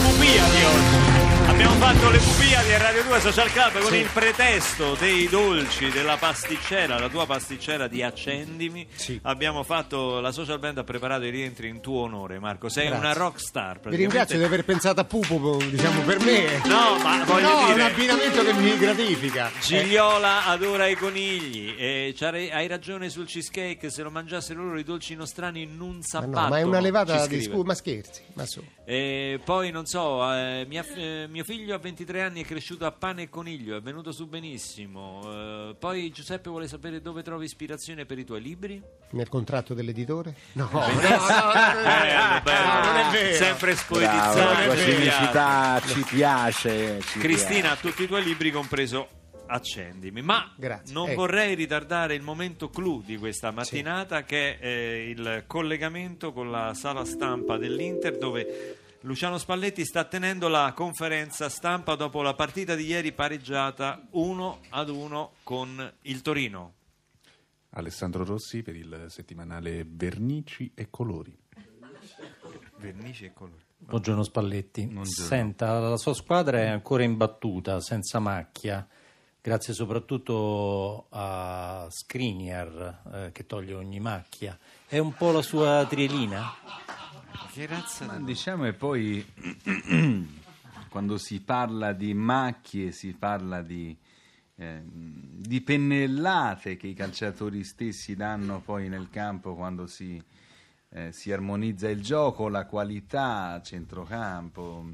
Niente, le Pupiadi oggi. Abbiamo fatto le Pupiadi a Radio 2 Social Club con il pretesto dei dolci della pasticcera, la tua pasticcera di Accendimi. Abbiamo fatto, la social band ha preparato i rientri in tuo onore, Marco. Sei Grazie. una rockstar. Vi ringrazio di aver pensato a Pupo, diciamo, per me. No, ma voglio no, è un dire... abbinamento che mi gratifica. Eh, Gigliola adora i conigli e c'hai hai ragione sul cheesecake se lo mangiassero loro i dolci nostrani non ma, s'appattano no, ma è una levata di scu- ma scherzi, ma su. e poi non so eh, mia- eh, mio figlio a 23 anni è cresciuto a pane e coniglio è venuto su benissimo Eh, poi Giuseppe vuole sapere dove trovi ispirazione per i tuoi libri Nel contratto dell'editore? No, no, no, no, non è vero. Bello, bello. No, non è vero. sempre spoetizzato la cinicità ci piace. ci Cristina ha tutti i tuoi libri compreso accendimi ma Grazie. non Ecco. vorrei ritardare il momento clou di questa mattinata che è eh, il collegamento con la sala stampa dell'Inter dove Luciano Spalletti sta tenendo la conferenza stampa dopo la partita di ieri pareggiata 1 ad 1 con il Torino Alessandro Rossi per il settimanale Vernici e Colori. vernici e colori Buongiorno Spalletti. Senta, la sua squadra è ancora imbattuta, senza macchia, grazie soprattutto a Skriniar eh, che toglie ogni macchia. È un po' la sua trielina? Che razza Ma di- diciamo e poi quando si parla di macchie si parla di, ehm, di pennellate che i calciatori stessi danno poi nel campo quando si, eh, si armonizza il gioco, la qualità a centrocampo.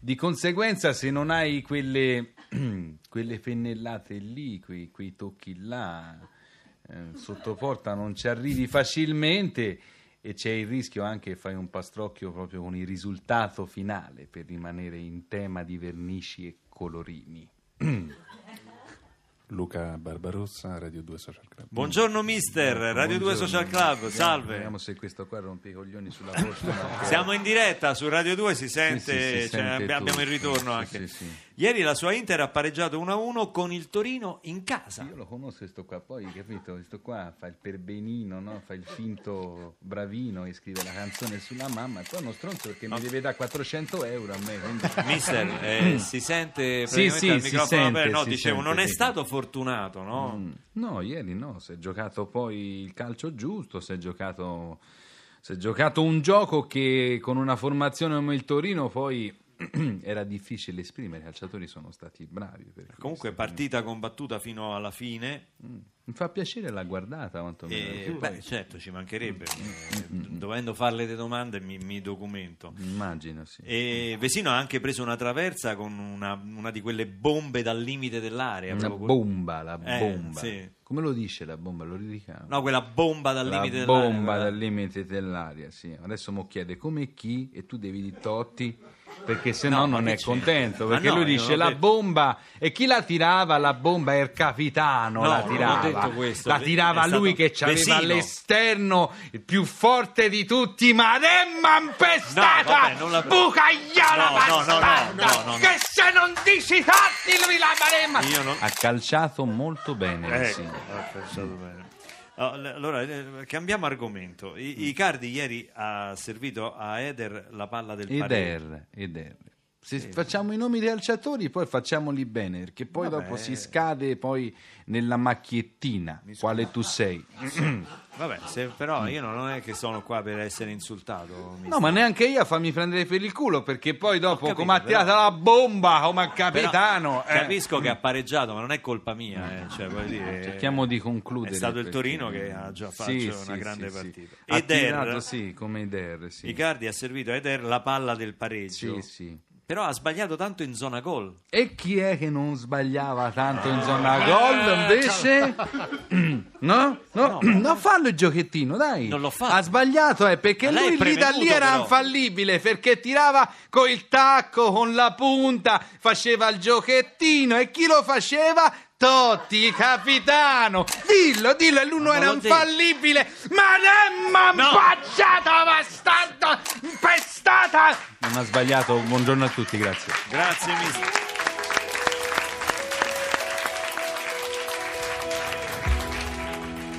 Di conseguenza se non hai quelle, quelle pennellate lì, quei, quei tocchi là, eh, sotto porta non ci arrivi facilmente e c'è il rischio anche che fai un pastrocchio proprio con il risultato finale per rimanere in tema di vernici e colorini. Luca Barbarossa, Radio 2 Social Club. buongiorno mister Radio 2 Buongiorno. Social Club Vediamo- salve Vediamo se questo qua rompe i coglioni sulla voce. Siamo in diretta su Radio 2, si Sì, sente, sì, si cioè, sente abbi- abbiamo il tutto. ritorno Sì, anche. sì, sì. Ieri la sua Inter ha pareggiato 1-1 con il Torino in casa. Io lo conosco questo qua, poi capito, questo qua fa il perbenino, no? fa il finto bravino e scrive la canzone sulla mamma, poi è uno stronzo perché mi deve dare 400 euro a me. quindi- Mister, eh, si sente Sì, sì, si microfono sente, aperto? No, dicevo, sente, non è sì. stato fortunato, no? Mm, No, ieri no, si è giocato poi il calcio giusto, si è giocato, si è giocato un gioco che con una formazione come il Torino poi era difficile esprimere, i calciatori sono stati bravi. Comunque partita combattuta fino alla fine. Mm. Mi fa piacere la guardata, quantomeno. E, perché poi- beh, certo, ci mancherebbe. Mm, Eh, Dovendo farle le domande mi, mi documento. Immagino, sì. E Vesino ha anche preso una traversa con una, una di quelle bombe dal limite dell'area. Una bomba, la Eh, bomba. sì. Come lo dice la bomba? Lo ridicamo. No, quella bomba dal la limite dell'area. bomba quella- dal limite dell'aria, sì. Adesso mo chiede come chi e tu devi di Totti perché se no, No, ma non è c'è? contento Ma perché no, lui dice la detto- bomba e chi la tirava? La bomba è il capitano, No, la tirava. questo. La È tirava lui che c'aveva all'esterno il più forte di tutti, No, vabbè, non la- bucagliola No, no, no, bastarda, che se non dici Totti lui la Maremma. Non- Ha calciato molto bene, Ecco, ha pensato bene. Oh, Allora, eh, cambiamo argomento. I- Icardi ieri ha servito a Eder la palla del. Eder, Eder. Se facciamo i nomi dei calciatori, poi facciamoli bene, perché poi Vabbè. dopo si scade poi nella macchiettina, quale tu sei. Vabbè, se- però io non è che sono qua per essere insultato. No, ma neanche io a farmi prendere per il culo, perché poi dopo, capito, come ha tirato però- la bomba, come a Però capitano... eh. Capisco che ha pareggiato, ma non è colpa mia. eh, cioè, dire, Cerchiamo di concludere. È stato il Torino che ha già fatto Sì, una sì, grande sì, sì. partita. Eder, tirato, sì, come Eder, sì. Icardi ha servito a Eder la palla del pareggio. Sì, sì. Però ha sbagliato tanto in zona gol. E chi è che non sbagliava tanto in zona gol invece? No? No, no, fallo il giochettino, dai. Non l'ho fatto. Ha sbagliato, eh, perché Ma lei lui è lì da lì prevenuto, era però. infallibile, perché tirava con il tacco, con la punta, faceva il giochettino e chi lo faceva? Totti, capitano. Dillo, dillo, e lui non non era infallibile. Ma è mampacciata, bastarda, impestata. Non ha sbagliato, buongiorno a tutti, grazie. Grazie, mister.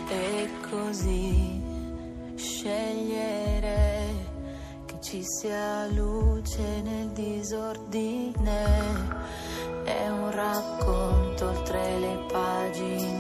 E così scegliere che ci sia luce nel disordine è un racconto oltre le pagine.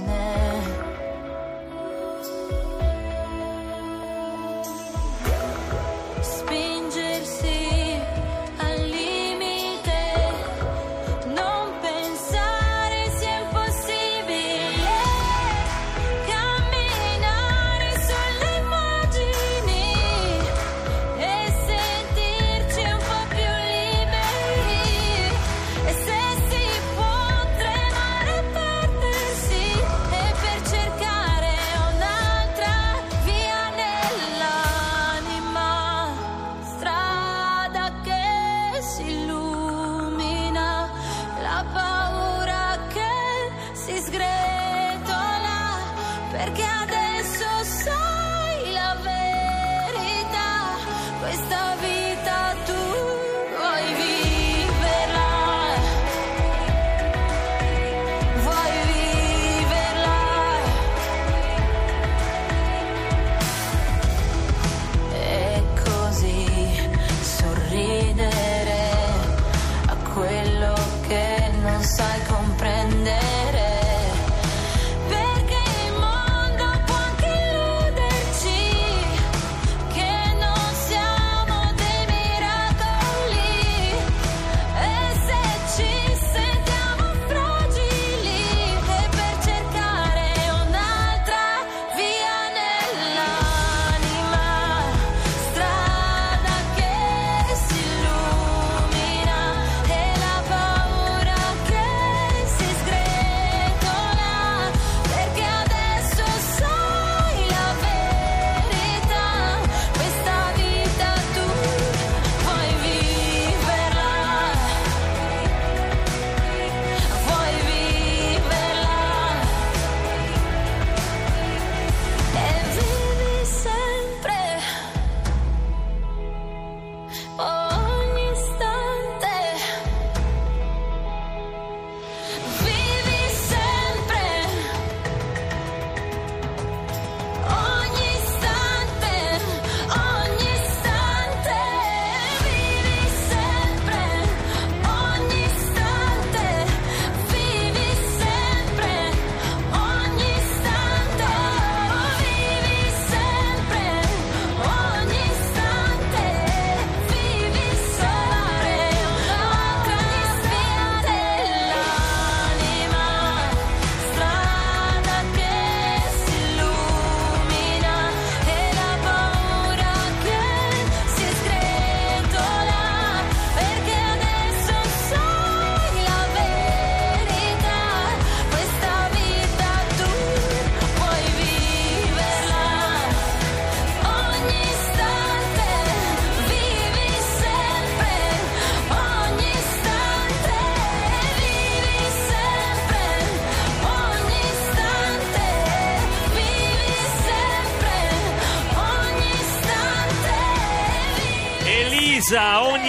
Perché adesso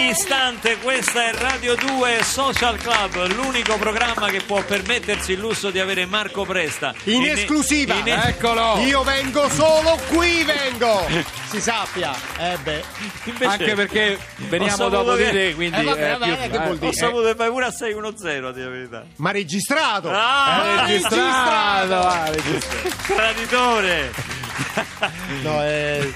ogni istante, questa è Radio 2 Social Club, l'unico programma che può permettersi il lusso di avere Marco Presta. In In- esclusiva. in- Eccolo! Io vengo solo qui, vengo! Si sappia. Eh beh. invece- Anche perché veniamo dopo di che- te, quindi Eh, vabbè, vabbè, più- che vuol eh, dire? Ho saputo che fai pure a 610 a dire la verità. Ma registrato! Ah, è registrato, ah, registrato. Traditore! No, eh,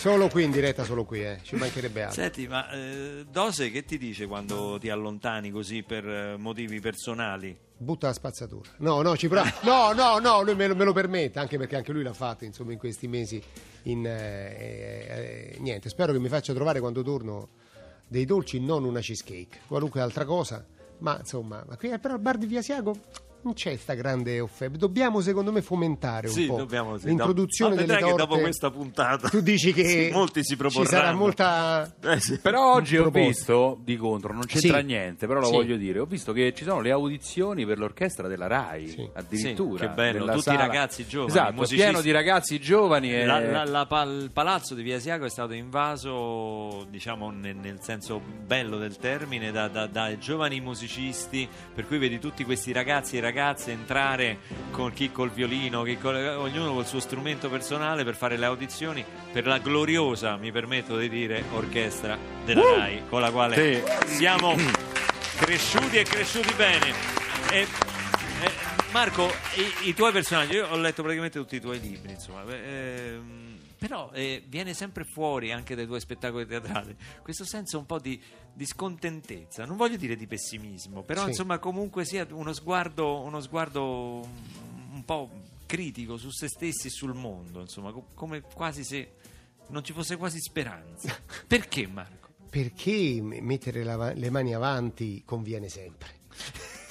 solo qui in diretta, solo qui, eh. Ci mancherebbe altro. Senti, ma eh, Dose che ti dice quando ti allontani così per eh, motivi personali? Butta la spazzatura. No, no, ci prova. No, no, no, lui me lo, me lo permette, anche perché anche lui l'ha fatto, insomma, in questi mesi. In, eh, eh, eh, niente, spero che mi faccia trovare quando torno dei dolci, non una cheesecake, qualunque altra cosa. Ma insomma, ma qui, però al bar di Via Siago non c'è sta grande offerta. Dobbiamo, secondo me, fomentare un Sì, po' dobbiamo sì, l'introduzione ma delle torte. che dopo questa puntata Tu dici che sì, molti si ci proporranno. sarà molta Eh, sì. Però oggi ho visto, di contro, non c'entra Sì. niente, però lo Sì. voglio dire, ho visto che ci sono le audizioni per l'orchestra della RAI, Sì. addirittura. Sì, che bello, tutti sala- ragazzi giovani, Esatto, musicisti. pieno di ragazzi giovani e... La- la- la il palazzo di Via Siago è stato invaso, diciamo, nel, nel senso bello del termine, da, da- da giovani musicisti, per cui vedi tutti questi ragazzi e ragazze entrare con chi col violino, chi col- ognuno col suo strumento personale per fare le audizioni per la gloriosa, mi permetto di dire, orchestra della RAI, con la quale Sì. siamo cresciuti e cresciuti bene. E- eh, Marco, i, i tuoi personaggi, io ho letto praticamente tutti i tuoi libri, insomma, beh, ehm, però eh, viene sempre fuori anche dai tuoi spettacoli teatrali questo senso un po' di, di scontentezza, non voglio dire di pessimismo, però Sì. insomma comunque sia uno sguardo, uno sguardo un po' critico su se stessi e sul mondo, insomma, co- come quasi se non ci fosse quasi speranza. Perché Marco? perché mettere la le mani avanti conviene sempre.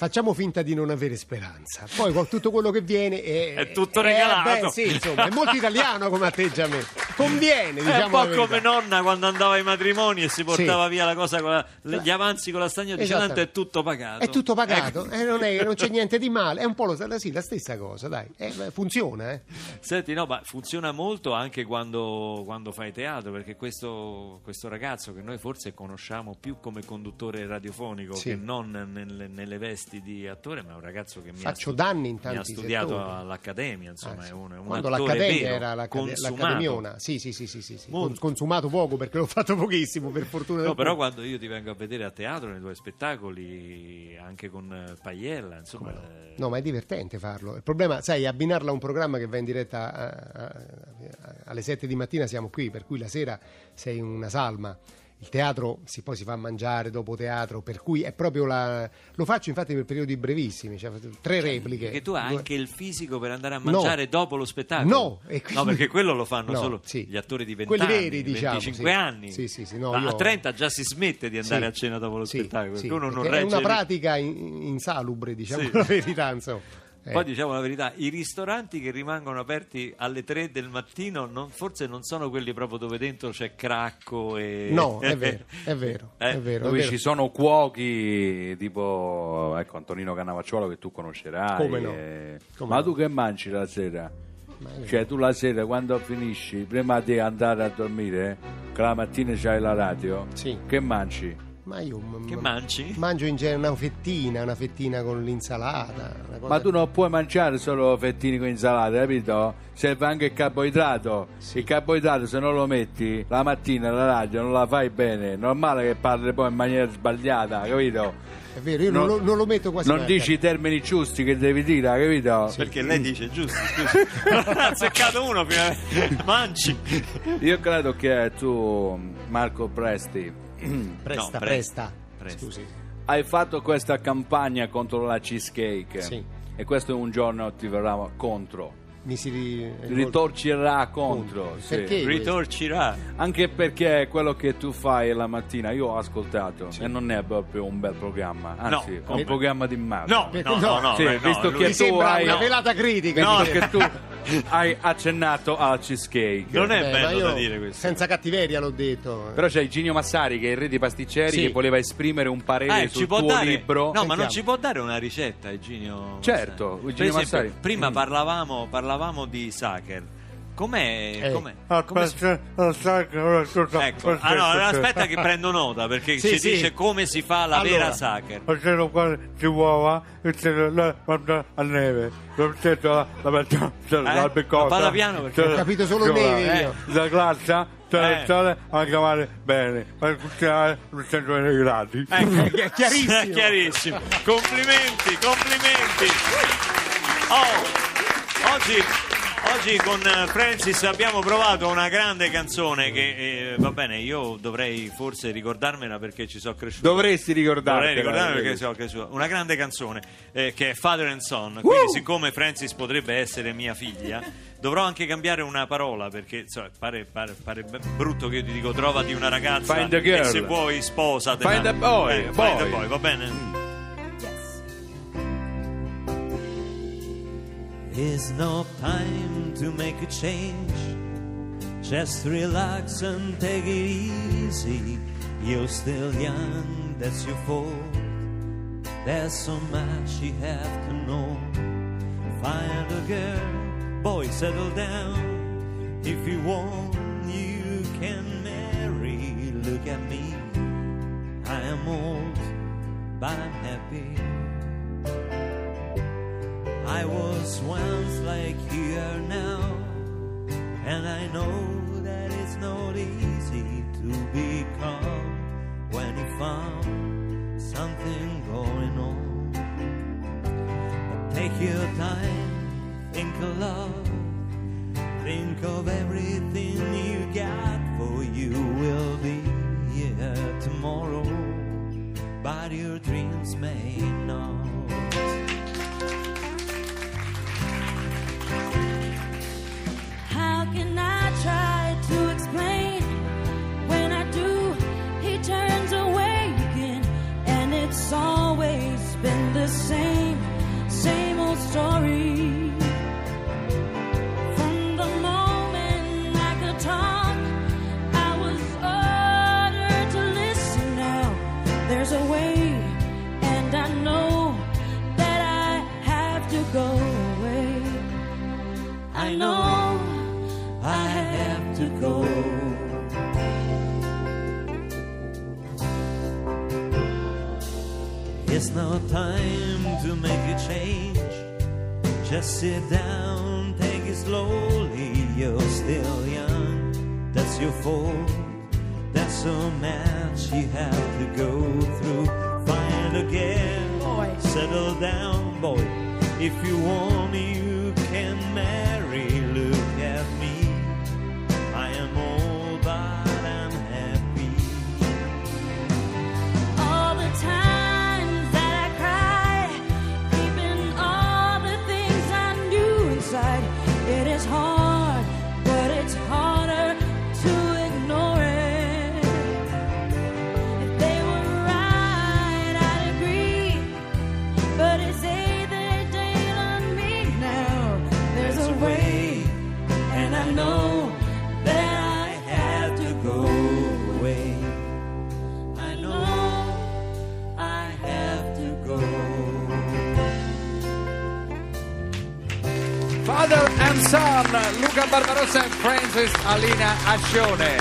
Facciamo finta di non avere speranza. Poi con tutto quello che viene è, È tutto regalato. beh, sì, insomma, è molto italiano come atteggiamento. Conviene, È diciamo un la po' come nonna quando andava ai matrimoni e si portava Sì. via la cosa con la- le- gli avanzi con la stagna Esatto. tanto è tutto pagato. È tutto pagato, Ecco. eh, non, è- non c'è niente di male, è un po' lo, sì, la stessa cosa, dai, Eh, funziona. Eh. Senti, no, ma funziona molto anche quando, quando fai teatro, perché questo, questo ragazzo che noi forse conosciamo più come conduttore radiofonico Sì. che non nelle, nelle vesti di attore, ma è un ragazzo che mi ha, Faccio stu- danni in mi ha studiato settori. all'accademia, insomma, Ah, sì. è un, è un Quando l'accademia vero, era l'accade- l'accademiona, sì, sì, sì, sì, sì, sì. Con- consumato poco perché l'ho fatto pochissimo, per fortuna. No, però quando io ti vengo a vedere a teatro nei tuoi spettacoli, anche con eh, Paiella, insomma, eh, No, ma è divertente farlo. Il problema, sai, abbinarla a un programma che va in diretta a- a- a- alle 7 di mattina siamo qui, per cui la sera sei una salma. Il teatro si, poi si fa mangiare dopo teatro, per cui è proprio la... Lo faccio infatti per periodi brevissimi, cioè tre repliche. Perché tu hai anche il fisico per andare a No. mangiare dopo lo spettacolo? No, quindi- No, perché quello lo fanno No, solo sì. gli attori di 20 Quelli anni, veri, diciamo, 25 sì. anni. Sì, sì, sì, no, Ma io- A 30 già si smette di andare a cena dopo lo spettacolo, sì, perché uno non perché è regge una pratica in- insalubre, diciamo la verità, insomma. Eh. Poi diciamo la verità, i ristoranti che rimangono aperti alle 3 del mattino non- forse non sono quelli proprio dove dentro c'è cracco e... No, è vero, è vero, Eh, è vero. è Dove vero. ci sono cuochi tipo ecco, Antonino Cannavacciuolo che tu conoscerai. Come no? eh. Come Ma no. tu che mangi la sera? Cioè tu la sera quando finisci, prima di andare a dormire, che la mattina c'hai la radio, Sì. che mangi? Ma io m- Che mangi? Mangio in genere una fettina, una fettina con l'insalata. una cosa- Ma tu non puoi mangiare solo fettini con insalata, capito? Serve anche il carboidrato. Il carboidrato se non lo metti la mattina la radio non la fai bene. Normale che parli poi in maniera sbagliata, capito? È vero, io non, non- lo, non lo metto quasi Non dici i termini giusti che devi dire, capito? Perché lei dice giusto, scusa. Non ha azzeccato uno prima. Mangi. Io credo che tu, Marco Presti, Presta, No, pre- presta. presta. Scusi. hai fatto questa campagna contro la cheesecake. Sì. E questo un giorno ti verrà contro. Mi si ri- ritorcerà contro. sì. Perché? Ritorcerà. Anche perché quello che tu fai la mattina io ho ascoltato e non è proprio un bel programma, anzi No, un programma di merda. No, no, no, no, Sì, no, visto lui- che Mi tu sembra hai una velata critica. No, che tu hai accennato alla cheesecake. Non è Beh, bello io da dire questo. Senza cattiveria l'ho detto. Però c'è Ginio Massari che è il re dei pasticceri Sì. che voleva esprimere un parere Eh, sul ci può tuo dare... libro. No, ma non Sentiamo. ci può dare una ricetta, Eugenio Certo, esempio, Massari. Prima Mm. parlavamo, parlavamo di Sacher. Com'è? Eh. com'è- come si- Aspetta, Ecco, ah, no, aspetta che prendo nota perché Sì, ci sì. dice come si fa la Allora. vera Sacher. Facendo qua di uova e se la a neve. Non c'è la la metà la Eh? piccola. Vada piano perché- Ho capito solo neve io. La glassa, Eh. a cavare bene. Per cucinare 220 gradi. Ecco. È chiarissimo. chiarissimo. Complimenti, complimenti. Oh, oggi, Oggi con eh, Francis abbiamo provato una grande canzone che eh, va bene, io dovrei forse ricordarmela perché ci sono cresciuto. Dovresti ricordartela. Dovrei ricordarmi perché so che so- una grande canzone eh, che è Father and Son. Quindi, siccome Francis potrebbe essere mia figlia, dovrò anche cambiare una parola perché insomma, pare, pare- pare brutto che io ti dico trovati una ragazza Find a e girl. se vuoi sposatela. Find a boy, Eh, find a boy. boy, va bene? There's no time to make a change. Just relax and take it easy. You're still young, that's your fault. There's so much you have to know. Find a girl, boy, settle down. If you want, you can marry. Look at me, I am old, but I'm happy. Was like are now, and I know that it's not easy to be calm when you found something going on. But take your time, think of love, think of everything you got, for you will be here tomorrow, but your dreams may not. sit down. Son, Luca Barbarossa e Francis Alina Accione.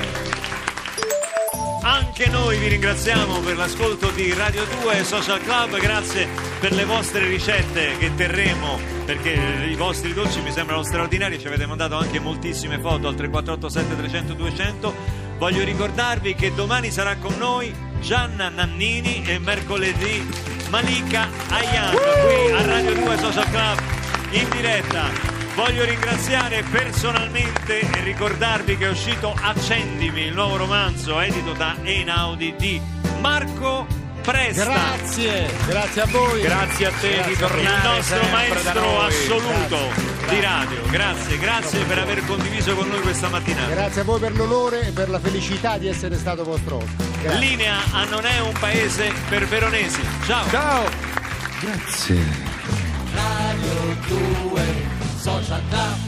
Anche noi vi ringraziamo per l'ascolto di Radio 2 Social Club, grazie per le vostre ricette che terremo perché i vostri dolci mi sembrano straordinari, ci avete mandato anche moltissime foto al 3487 300 200. Voglio ricordarvi che domani sarà con noi Gianna Nannini e mercoledì Malika Ayan qui a Radio 2 Social Club in diretta. Voglio ringraziare personalmente e ricordarvi che è uscito Accendimi, il nuovo romanzo edito da Einaudi di Marco Presta. Grazie, grazie a voi. Grazie a te di il tornare nostro sempre da maestro assoluto Grazie. di radio. Grazie, grazie per aver condiviso con noi questa mattinata. Grazie a voi per l'onore e per la felicità di essere stato vostro ospite. Grazie. Linea a Non è un paese per veronesi. Ciao. Ciao. Grazie. Radio 2 Social Club.